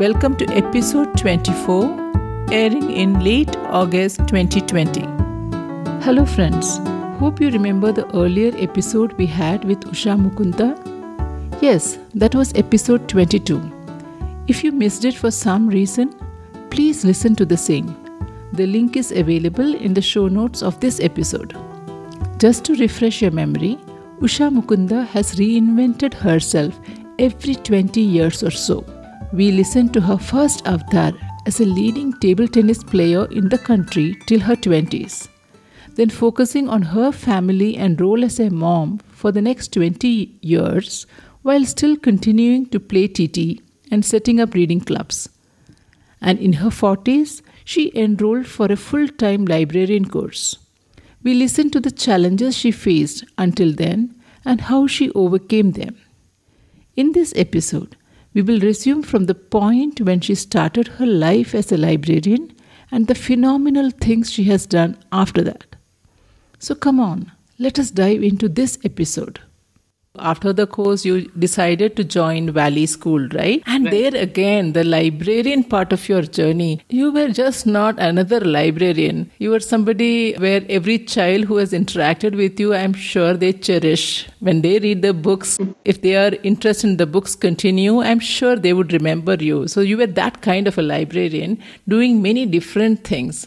Welcome to episode 24, airing in late August 2020. Hello, friends. Hope you remember the earlier episode we had with Usha Mukunda. Yes, that was episode 22. If you missed it for some reason, please listen to the same. The link is available in the show notes of this episode. Just to refresh your memory, Usha Mukunda has reinvented herself every 20 years or so. We listened to her first avatar as a leading table tennis player in the country till her 20s, then focusing on her family and role as a mom for the next 20 years while still continuing to play TT and setting up reading clubs. And in her 40s, she enrolled for a full time librarian course. We listened to the challenges she faced until then and how she overcame them. In this episode, we will resume from the point when she started her life as a librarian and the phenomenal things she has done after that. So, come on, let us dive into this episode after the course you decided to join valley school right? And Right. there again the librarian part of your journey you were just not another librarian. You were somebody where every child who has interacted with you i'm sure they cherish. When they read the books if they are interested in the books continue i'm sure they would remember you. So you were that kind of a librarian doing many different things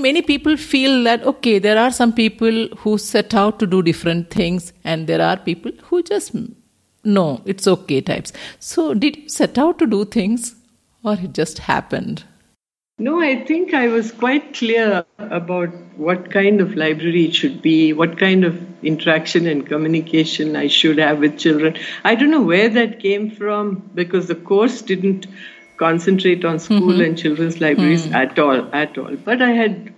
Many people feel that, okay, there are some people who set out to do different things, and there are people who just, no, it's okay types. So, did you set out to do things, or it just happened? No, I think I was quite clear about what kind of library it should be, what kind of interaction and communication I should have with children. I don't know where that came from because the course didn't concentrate on school mm-hmm. and children's libraries mm. at all, at all. But I had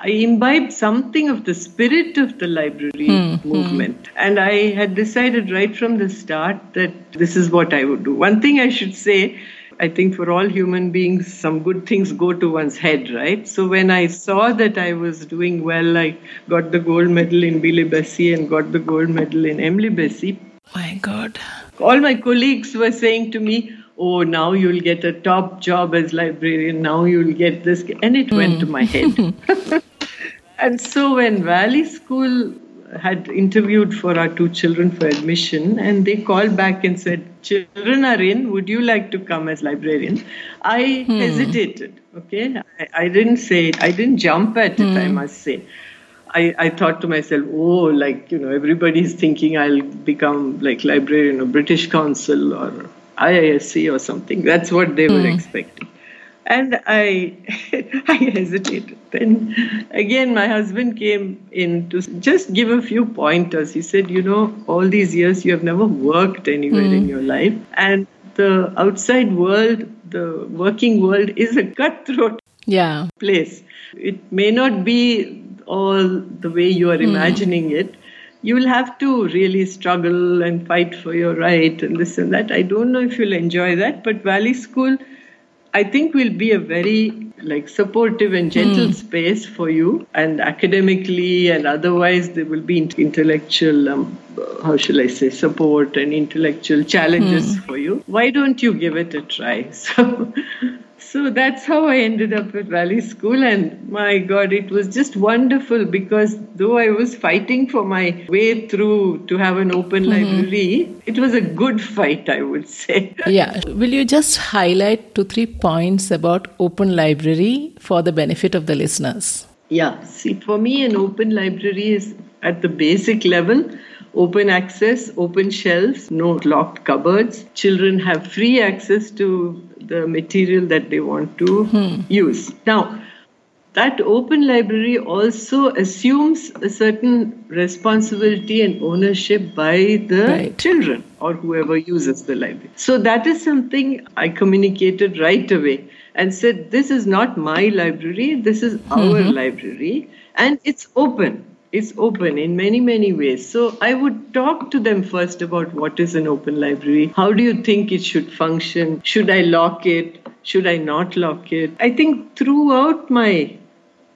I imbibed something of the spirit of the library hmm, hmm. movement. And I had decided right from the start that this is what I would do. One thing I should say I think for all human beings, some good things go to one's head, right? So when I saw that I was doing well, I got the gold medal in B.Lib.Sc. and got the gold medal in Emily Bessie. My God. All my colleagues were saying to me, Oh, now you'll get a top job as librarian, now you'll get this. And it went to my head. Hmm. and so when Valley School had interviewed for our two children for admission, and they called back and said, Children are in, would you like to come as librarian? I hmm. hesitated, okay? I, I didn't say it, I didn't jump at it, I hmm. must say. I, I thought to myself, oh, like, you know, everybody's thinking I'll become like librarian of British Council or IISC or something. That's what they were hmm. expecting. And I, I hesitated. Then again, my husband came in to just give a few pointers. He said, you know, all these years you have never worked anywhere in hmm. your life. And the outside world, the working world is a cutthroat Yeah. place. It may not be all the way you are hmm. imagining it. You will have to really struggle and fight for your right and this and that. I don't know if you'll enjoy that, but Valley School, I think, will be a very like supportive and gentle space for you, and academically and otherwise, there will be intellectual, um, how shall I say, support and intellectual challenges for you. Why don't you give it a try? So. So that's how I ended up at Valley School, and my God, it was just wonderful because though I was fighting for my way through to have an open mm-hmm. library, it was a good fight, I would say. Yeah. Will you just highlight two, three points about Open Library for the benefit of the listeners? Yeah, see, for me, an open library is at the basic level open access, open shelves, no locked cupboards. Children have free access to the material that they want to hmm. use. Now, that open library also assumes a certain responsibility and ownership by the Right. children or whoever uses the library. So that is something I communicated right away and said, This is not my library, this is our mm-hmm. library, and it's open. It's open in many, many ways. So I would talk to them first about what is an open library. How do you think it should function? Should I lock it? Should I not lock it? I think throughout my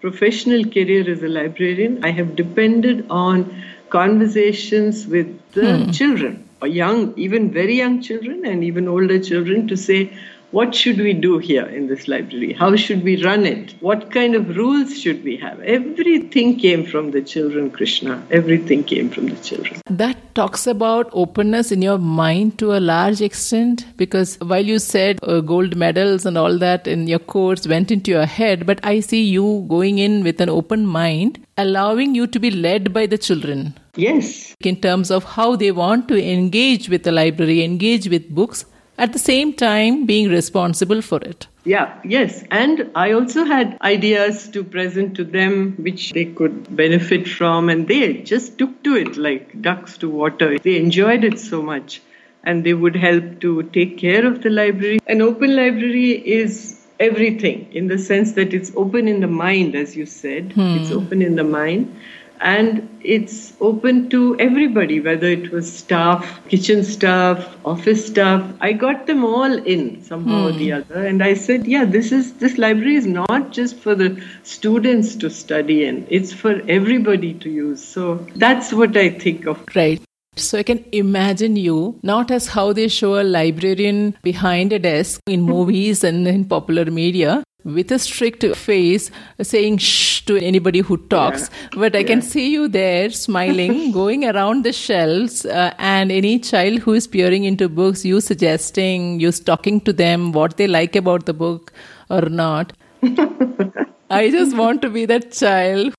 professional career as a librarian, I have depended on conversations with the hmm. children, or young, even very young children, and even older children, to say, what should we do here in this library? How should we run it? What kind of rules should we have? Everything came from the children, Krishna. Everything came from the children. That talks about openness in your mind to a large extent because while you said uh, gold medals and all that in your course went into your head, but I see you going in with an open mind, allowing you to be led by the children. Yes. In terms of how they want to engage with the library, engage with books, at the same time being responsible for it. Yeah, yes. And I also had ideas to present to them which they could benefit from, and they just took to it like ducks to water. They enjoyed it so much, and they would help to take care of the library. An open library is everything in the sense that it's open in the mind, as you said, hmm. it's open in the mind and it's open to everybody, whether it was staff, kitchen staff, office staff. I got them all in somehow or the hmm. other, and I said, "Yeah, this is this library is not just for the students to study in; it's for everybody to use." So that's what I think of. Right. So I can imagine you not as how they show a librarian behind a desk in movies and in popular media, with a strict face saying shh to anybody who talks yeah. but i yeah. can see you there smiling going around the shelves uh, and any child who is peering into books you suggesting you talking to them what they like about the book or not I just want to be that child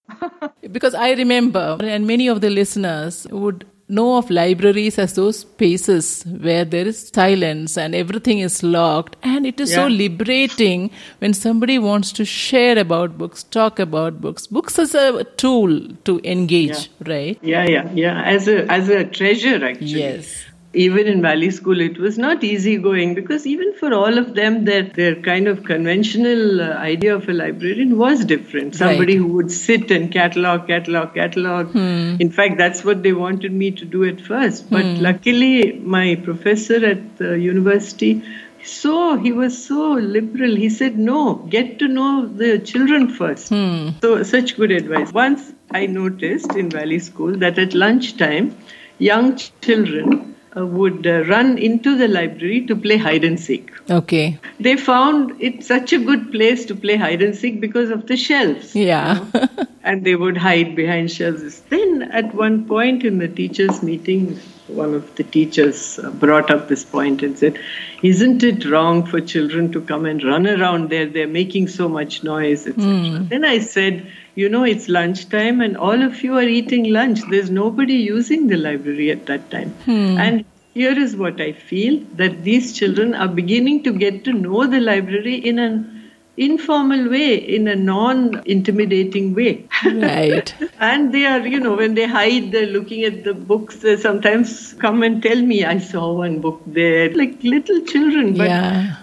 because I remember, and many of the listeners would know of libraries as those spaces where there is silence and everything is locked. And it is yeah. so liberating when somebody wants to share about books, talk about books. Books as a tool to engage, yeah. right? Yeah, yeah, yeah. As a as a treasure, actually. Yes even in Valley School, it was not easy going because even for all of them, their their kind of conventional uh, idea of a librarian was different. Somebody right. who would sit and catalog, catalog, catalog. Hmm. In fact, that's what they wanted me to do at first. But hmm. luckily, my professor at the university. So he was so liberal. He said, "No, get to know the children first. Hmm. So such good advice. Once I noticed in Valley School that at lunchtime, young children uh, would uh, run into the library to play hide and seek. Okay. They found it such a good place to play hide and seek because of the shelves. Yeah. You know? and they would hide behind shelves. Then, at one point in the teachers' meeting, one of the teachers uh, brought up this point and said, Isn't it wrong for children to come and run around there? They're making so much noise, etc. Mm. Then I said, you know, it's lunchtime and all of you are eating lunch. There's nobody using the library at that time. Hmm. And here is what I feel that these children are beginning to get to know the library in an informal way, in a non intimidating way. Right. and they are, you know, when they hide, they're looking at the books, they sometimes come and tell me, I saw one book there, like little children. But yeah.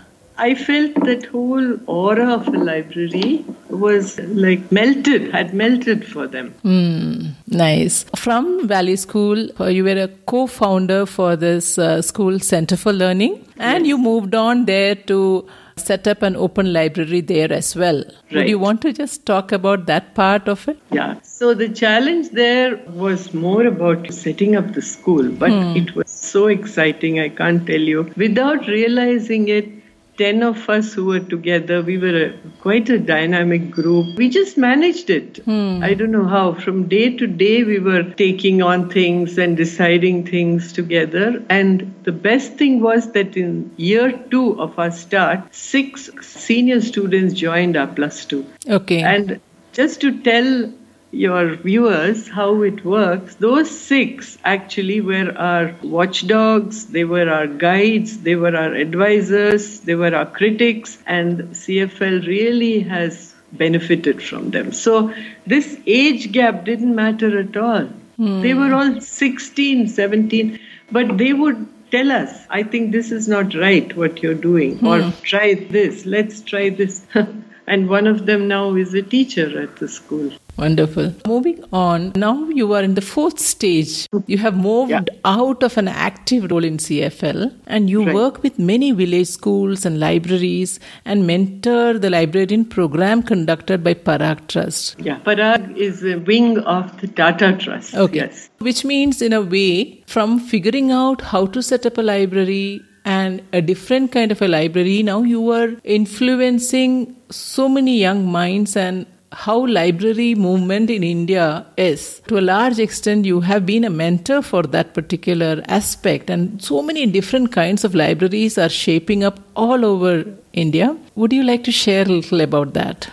I felt that whole aura of the library was like melted, had melted for them. Mm, nice. From Valley School, uh, you were a co founder for this uh, school Center for Learning, and yes. you moved on there to set up an open library there as well. Right. Would you want to just talk about that part of it? Yeah. So the challenge there was more about setting up the school, but hmm. it was so exciting, I can't tell you. Without realizing it, 10 of us who were together. We were a, quite a dynamic group. We just managed it. Hmm. I don't know how. From day to day, we were taking on things and deciding things together. And the best thing was that in year two of our start, six senior students joined our plus two. Okay. And just to tell your viewers how it works, those six actually were our watchdogs, they were our guides, they were our advisors, they were our critics, and CFL really has benefited from them. So this age gap didn't matter at all. Hmm. They were all 16, 17, but they would tell us, I think this is not right what you're doing, hmm. or try this, let's try this. and one of them now is a teacher at the school. Wonderful. Moving on, now you are in the fourth stage. You have moved yeah. out of an active role in CFL and you right. work with many village schools and libraries and mentor the librarian program conducted by Parag Trust. Yeah, Parag is a wing of the Tata Trust. Okay. Yes. Which means, in a way, from figuring out how to set up a library and a different kind of a library. Now you are influencing so many young minds and how library movement in India is. To a large extent, you have been a mentor for that particular aspect, and so many different kinds of libraries are shaping up all over India. Would you like to share a little about that?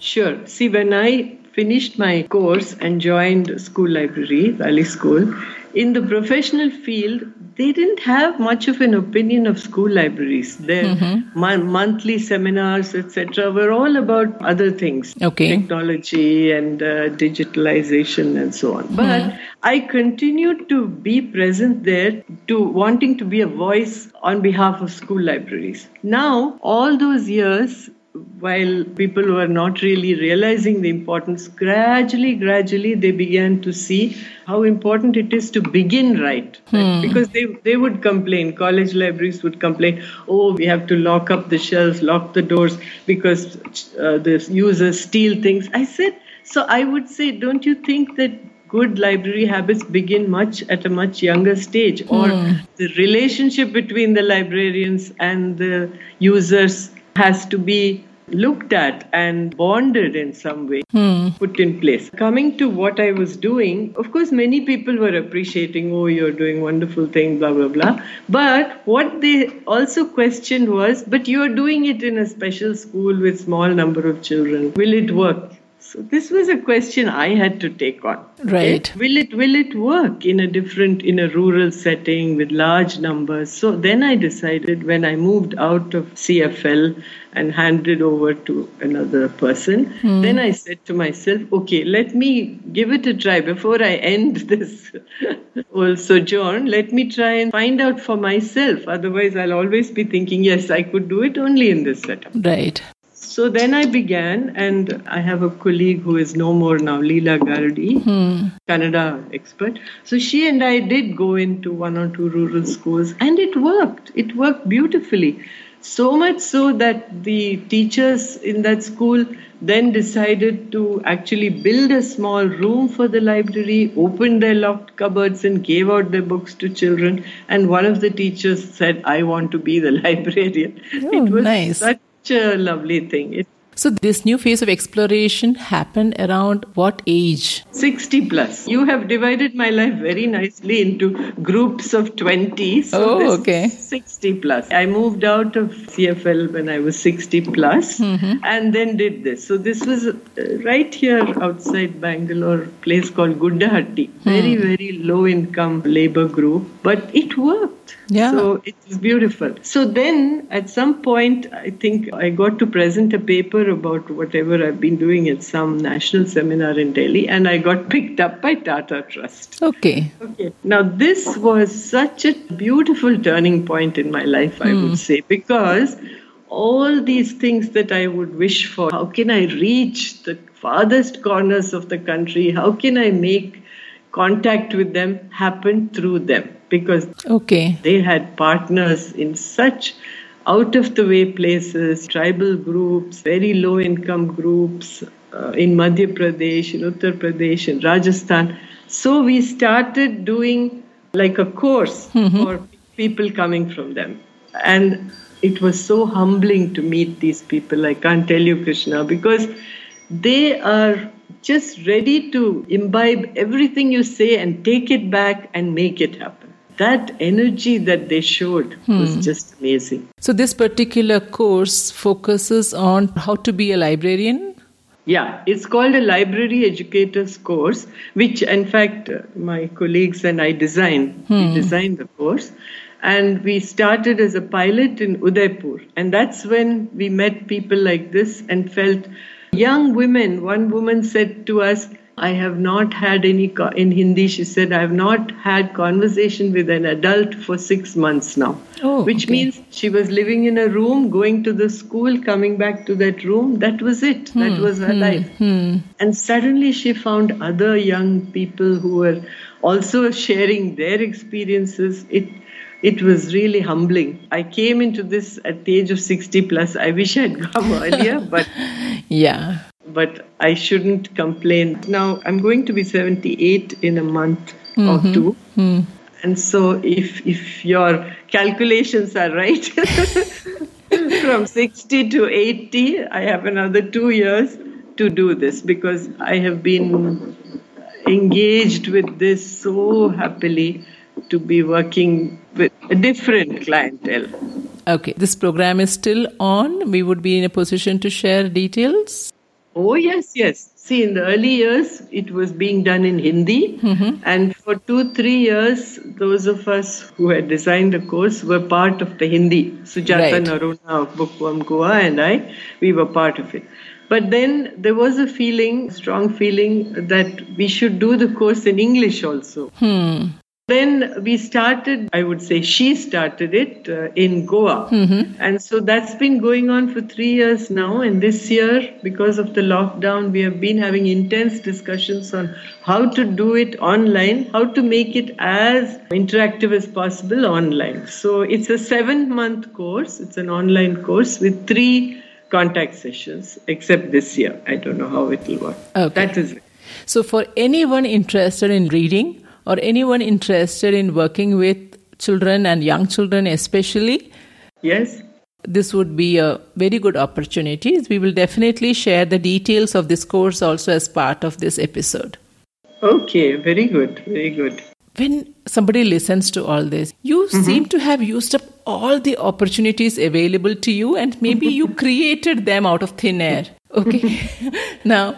Sure. See, when I finished my course and joined school library, Valley School, in the professional field, they didn't have much of an opinion of school libraries. Their mm-hmm. mon- monthly seminars, etc., were all about other things, okay. technology and uh, digitalization and so on. But mm-hmm. I continued to be present there, to wanting to be a voice on behalf of school libraries. Now, all those years, while people were not really realizing the importance, gradually, gradually they began to see how important it is to begin right. right? Hmm. Because they, they would complain, college libraries would complain, oh, we have to lock up the shelves, lock the doors because uh, the users steal things. I said, so I would say, don't you think that good library habits begin much at a much younger stage or mm. the relationship between the librarians and the users has to be looked at and bonded in some way, hmm. put in place. Coming to what I was doing, of course, many people were appreciating, oh, you're doing wonderful thing, blah, blah, blah. But what they also questioned was, but you're doing it in a special school with small number of children. Will it work? So this was a question I had to take on. Right. Will it will it work in a different in a rural setting with large numbers? So then I decided when I moved out of CFL and handed over to another person, hmm. then I said to myself, okay, let me give it a try before I end this whole sojourn. Let me try and find out for myself. Otherwise, I'll always be thinking, yes, I could do it only in this setup. Right. So then I began, and I have a colleague who is no more now, Leela Gardi, hmm. Kannada expert. So she and I did go into one or two rural schools, and it worked. It worked beautifully. So much so that the teachers in that school then decided to actually build a small room for the library, opened their locked cupboards, and gave out their books to children. And one of the teachers said, I want to be the librarian. Oh, it was nice. such a lovely thing. So this new phase of exploration happened around what age? 60 plus. You have divided my life very nicely into groups of 20. So oh, okay. 60 plus. I moved out of CFL when I was 60 plus mm-hmm. and then did this. So this was uh, right here outside Bangalore, place called Guddahatti. Very, hmm. very low income labor group, but it worked. Yeah. So it was beautiful. So then at some point, I think I got to present a paper about whatever I've been doing at some national seminar in Delhi, and I got picked up by Tata Trust. Okay. Okay. Now, this was such a beautiful turning point in my life, I would hmm. say, because all these things that I would wish for how can I reach the farthest corners of the country? How can I make contact with them happen through them? Because okay. they had partners in such out of the way places, tribal groups, very low income groups uh, in Madhya Pradesh, in Uttar Pradesh, in Rajasthan. So we started doing like a course mm-hmm. for people coming from them. And it was so humbling to meet these people. I can't tell you, Krishna, because they are just ready to imbibe everything you say and take it back and make it happen that energy that they showed hmm. was just amazing. So, this particular course focuses on how to be a librarian? Yeah, it's called a library educators course, which in fact uh, my colleagues and I designed. Hmm. We designed the course. And we started as a pilot in Udaipur. And that's when we met people like this and felt young women. One woman said to us, I have not had any, in Hindi, she said, I have not had conversation with an adult for six months now. Oh, which okay. means she was living in a room, going to the school, coming back to that room. That was it. Hmm, that was her hmm, life. hmm. And suddenly she found other young people who were also sharing their experiences. It, it was really humbling. I came into this at the age of 60 plus. I wish I'd come earlier, but yeah but I shouldn't complain. Now I'm going to be 78 in a month mm-hmm. or 2 mm. And so, if if your calculations are right, from 60 to 80, I have another two years to do this because I have been engaged with this so happily to be working with a different clientele. Okay, this program is still on. We would be in a position to share details. Oh, yes, yes. See, in the early years, it was being done in Hindi. Mm-hmm. And for two, three years, those of us who had designed the course were part of the Hindi. Sujata right. Noronha of Bookworm Goa and I, we were part of it. But then there was a feeling, strong feeling, that we should do the course in English also. Hmm. Then we started, I would say she started it uh, in Goa. Mm-hmm. And so that's been going on for three years now. And this year, because of the lockdown, we have been having intense discussions on how to do it online, how to make it as interactive as possible online. So it's a seven month course, it's an online course with three contact sessions, except this year. I don't know how it will work. Okay. That is it. So, for anyone interested in reading, or anyone interested in working with children and young children, especially, yes, this would be a very good opportunity. We will definitely share the details of this course also as part of this episode. Okay, very good, very good. When somebody listens to all this, you mm-hmm. seem to have used up all the opportunities available to you, and maybe you created them out of thin air. Okay. now,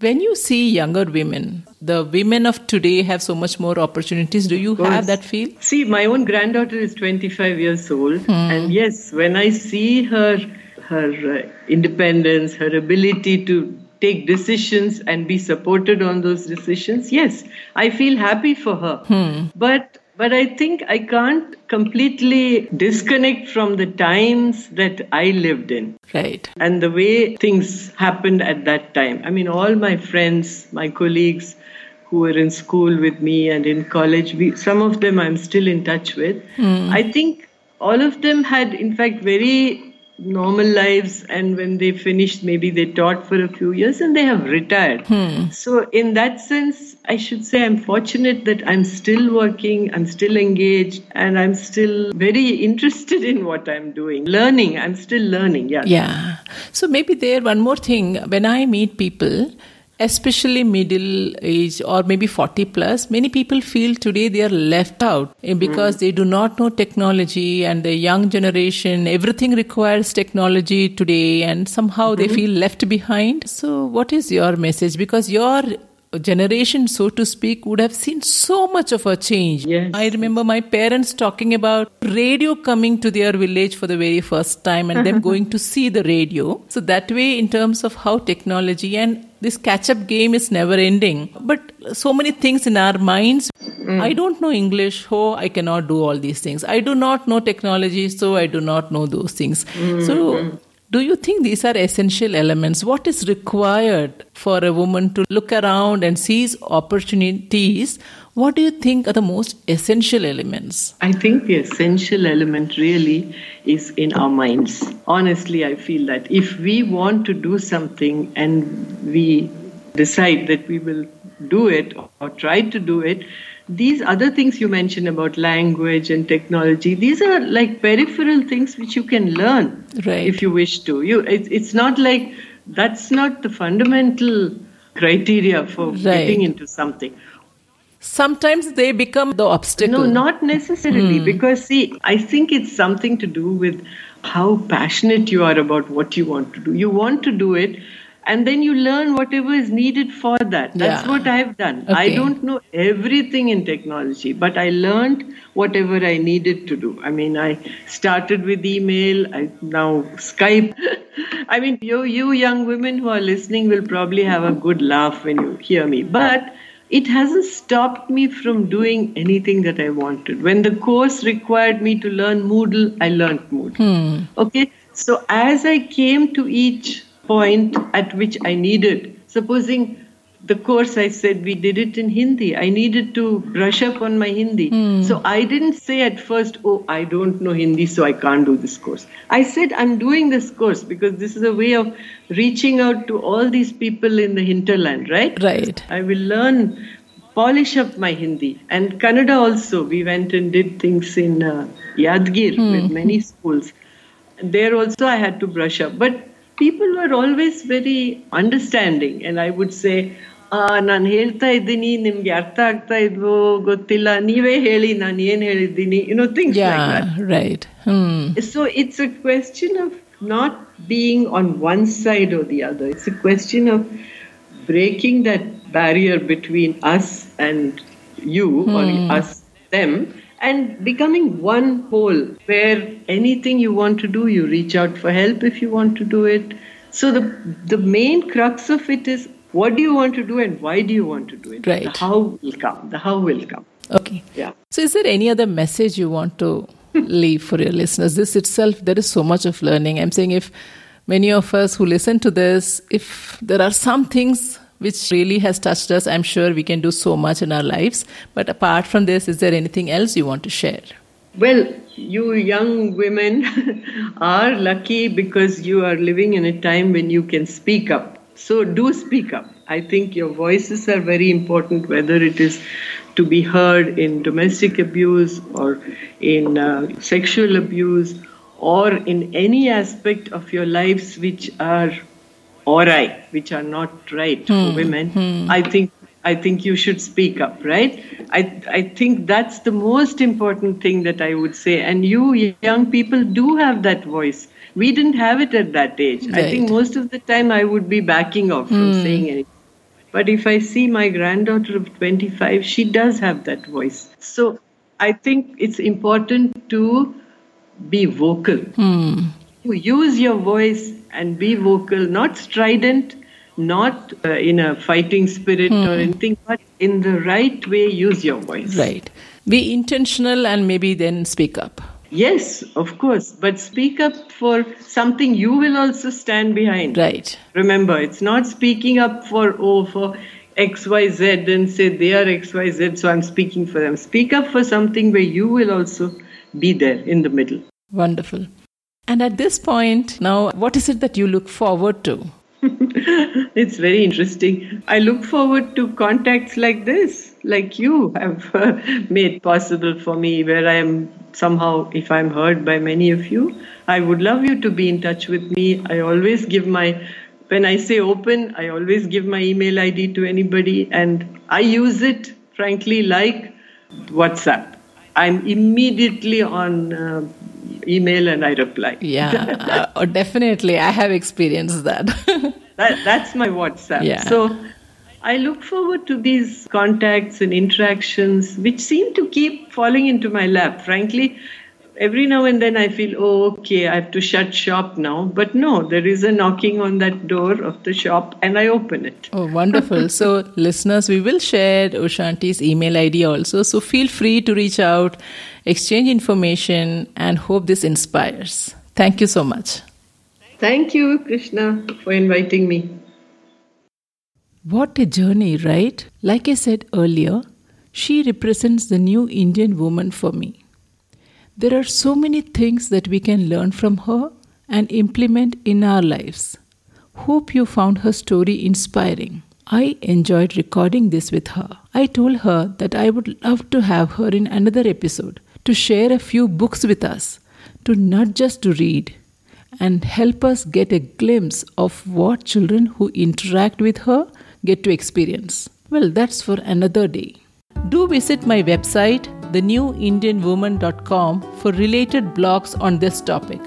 when you see younger women, the women of today have so much more opportunities. Do you have that feel? See, my own granddaughter is 25 years old, hmm. and yes, when I see her, her uh, independence, her ability to take decisions and be supported on those decisions, yes, I feel happy for her. Hmm. But but I think I can't completely disconnect from the times that I lived in. Right. And the way things happened at that time. I mean, all my friends, my colleagues who were in school with me and in college, we, some of them I'm still in touch with. Mm. I think all of them had, in fact, very normal lives and when they finished maybe they taught for a few years and they have retired. Hmm. so in that sense i should say i'm fortunate that i'm still working i'm still engaged and i'm still very interested in what i'm doing. Learning i'm still learning yeah. Yeah. So maybe there one more thing. When i meet people especially middle age or maybe 40 plus many people feel today they are left out eh, because mm. they do not know technology and the young generation everything requires technology today and somehow mm-hmm. they feel left behind so what is your message because your generation, so to speak, would have seen so much of a change. Yes. I remember my parents talking about radio coming to their village for the very first time and them going to see the radio. So, that way, in terms of how technology and this catch up game is never ending. But so many things in our minds. Mm. I don't know English, so I cannot do all these things. I do not know technology, so I do not know those things. Mm. So, do you think these are essential elements? What is required for a woman to look around and seize opportunities? What do you think are the most essential elements? I think the essential element really is in our minds. Honestly, I feel that if we want to do something and we decide that we will do it or try to do it, these other things you mentioned about language and technology these are like peripheral things which you can learn right. if you wish to you it, it's not like that's not the fundamental criteria for right. getting into something sometimes they become the obstacle. No not necessarily hmm. because see i think it's something to do with how passionate you are about what you want to do. You want to do it and then you learn whatever is needed for that. That's yeah. what i've done. Okay. i don't know everything in technology but i learned whatever i needed to do. I mean i started with email i now skype. I mean you you young women who are listening will probably have a good laugh when you hear me. But it hasn't stopped me from doing anything that I wanted. When the course required me to learn Moodle, I learned Moodle. Hmm. Okay, so as I came to each point at which I needed. Supposing the course I said we did it in Hindi. I needed to brush up on my Hindi. Mm. So I didn't say at first, oh, I don't know Hindi, so I can't do this course. I said, I'm doing this course because this is a way of reaching out to all these people in the hinterland, right? Right. I will learn polish up my Hindi. And Kannada also, we went and did things in uh, Yadgir with many schools. There also I had to brush up. But people were always very understanding. And I would say, ನಾನು ಹೇಳ್ತಾ ಇದ್ದೀನಿ ನಿಮ್ಗೆ ಅರ್ಥ ಆಗ್ತಾ ಇದ್ವೋ ಗೊತ್ತಿಲ್ಲ ನೀವೇ ಹೇಳಿ ನಾನು ಏನ್ ಹೇಳಿದ್ದೀನಿ you know things like that Yeah, right. Hmm. so it's a question of not being on one side or the other. It's a question of breaking that barrier between us and you or us, them, and becoming one whole where anything you want to do, you reach out for help if you want to do it. So the the main crux of it is what do you want to do and why do you want to do it? Right. The how will come. The how will come. Okay. Yeah. So, is there any other message you want to leave for your listeners? This itself, there is so much of learning. I'm saying if many of us who listen to this, if there are some things which really has touched us, I'm sure we can do so much in our lives. But apart from this, is there anything else you want to share? Well, you young women are lucky because you are living in a time when you can speak up. So do speak up. I think your voices are very important, whether it is to be heard in domestic abuse or in uh, sexual abuse or in any aspect of your lives which are awry, which are not right for women. I think I think you should speak up, right? I I think that's the most important thing that I would say. And you young people do have that voice. We didn't have it at that age. I think most of the time I would be backing off from hmm. saying anything. But if I see my granddaughter of 25, she does have that voice. So I think it's important to be vocal. Hmm. You use your voice and be vocal, not strident, not uh, in a fighting spirit or hmm. anything, but in the right way, use your voice. Right. Be intentional and maybe then speak up. Yes, of course, but speak up for something you will also stand behind. Right. Remember, it's not speaking up for oh for XYZ and say they are XYZ, so I'm speaking for them. Speak up for something where you will also be there in the middle. Wonderful. And at this point, now, what is it that you look forward to? it's very interesting. I look forward to contacts like this, like you have uh, made possible for me, where I am somehow, if I'm heard by many of you, I would love you to be in touch with me. I always give my, when I say open, I always give my email ID to anybody, and I use it, frankly, like WhatsApp. I'm immediately on uh, email and I reply. Yeah, uh, definitely. I have experienced that. That, that's my WhatsApp. Yeah. So I look forward to these contacts and interactions, which seem to keep falling into my lap. Frankly, every now and then I feel, oh, okay, I have to shut shop now. But no, there is a knocking on that door of the shop and I open it. Oh, wonderful. So, listeners, we will share Oshanti's email ID also. So, feel free to reach out, exchange information, and hope this inspires. Thank you so much. Thank you, Krishna, for inviting me. What a journey, right? Like I said earlier, she represents the new Indian woman for me. There are so many things that we can learn from her and implement in our lives. Hope you found her story inspiring. I enjoyed recording this with her. I told her that I would love to have her in another episode to share a few books with us, to not just to read, and help us get a glimpse of what children who interact with her get to experience. Well, that's for another day. Do visit my website, thenewindianwoman.com, for related blogs on this topic.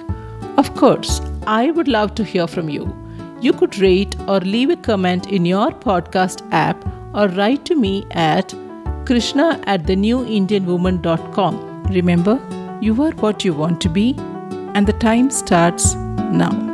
Of course, I would love to hear from you. You could rate or leave a comment in your podcast app or write to me at krishna at thenewindianwoman.com. Remember, you are what you want to be, and the time starts now.